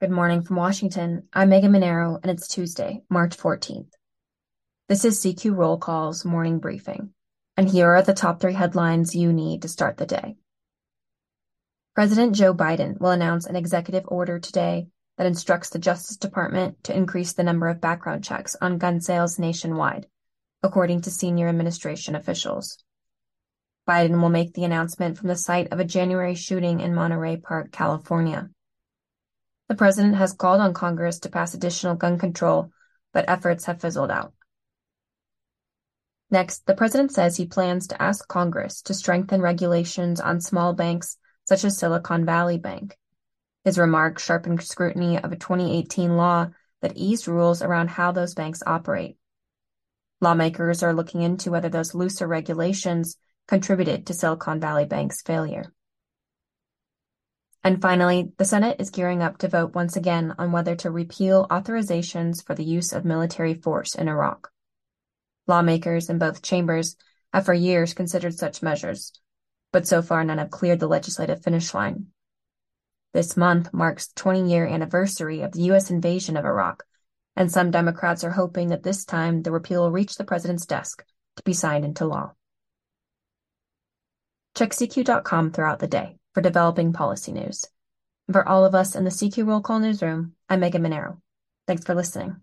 Good morning from Washington. I'm Megan Mineiro, and it's Tuesday, March 14th. This is CQ Roll Call's morning briefing, and here are the top three headlines you need to start the day. President Joe Biden will announce an executive order today that instructs the Justice Department to increase the number of background checks on gun sales nationwide, according to senior administration officials. Biden will make the announcement from the site of a January shooting in Monterey Park, California. The president has called on Congress to pass additional gun control, but efforts have fizzled out. Next, the president says he plans to ask Congress to strengthen regulations on small banks such as Silicon Valley Bank. His remarks sharpened scrutiny of a 2018 law that eased rules around how those banks operate. Lawmakers are looking into whether those looser regulations contributed to Silicon Valley Bank's failure. And finally, the Senate is gearing up to vote once again on whether to repeal authorizations for the use of military force in Iraq. Lawmakers in both chambers have for years considered such measures, but so far none have cleared the legislative finish line. This month marks the 20 year anniversary of the U.S. invasion of Iraq, and some Democrats are hoping that this time the repeal will reach the president's desk to be signed into law. Check CQ.com throughout the day for developing policy news. For all of us in the CQ Roll Call newsroom, I'm Megan Mineiro. Thanks for listening.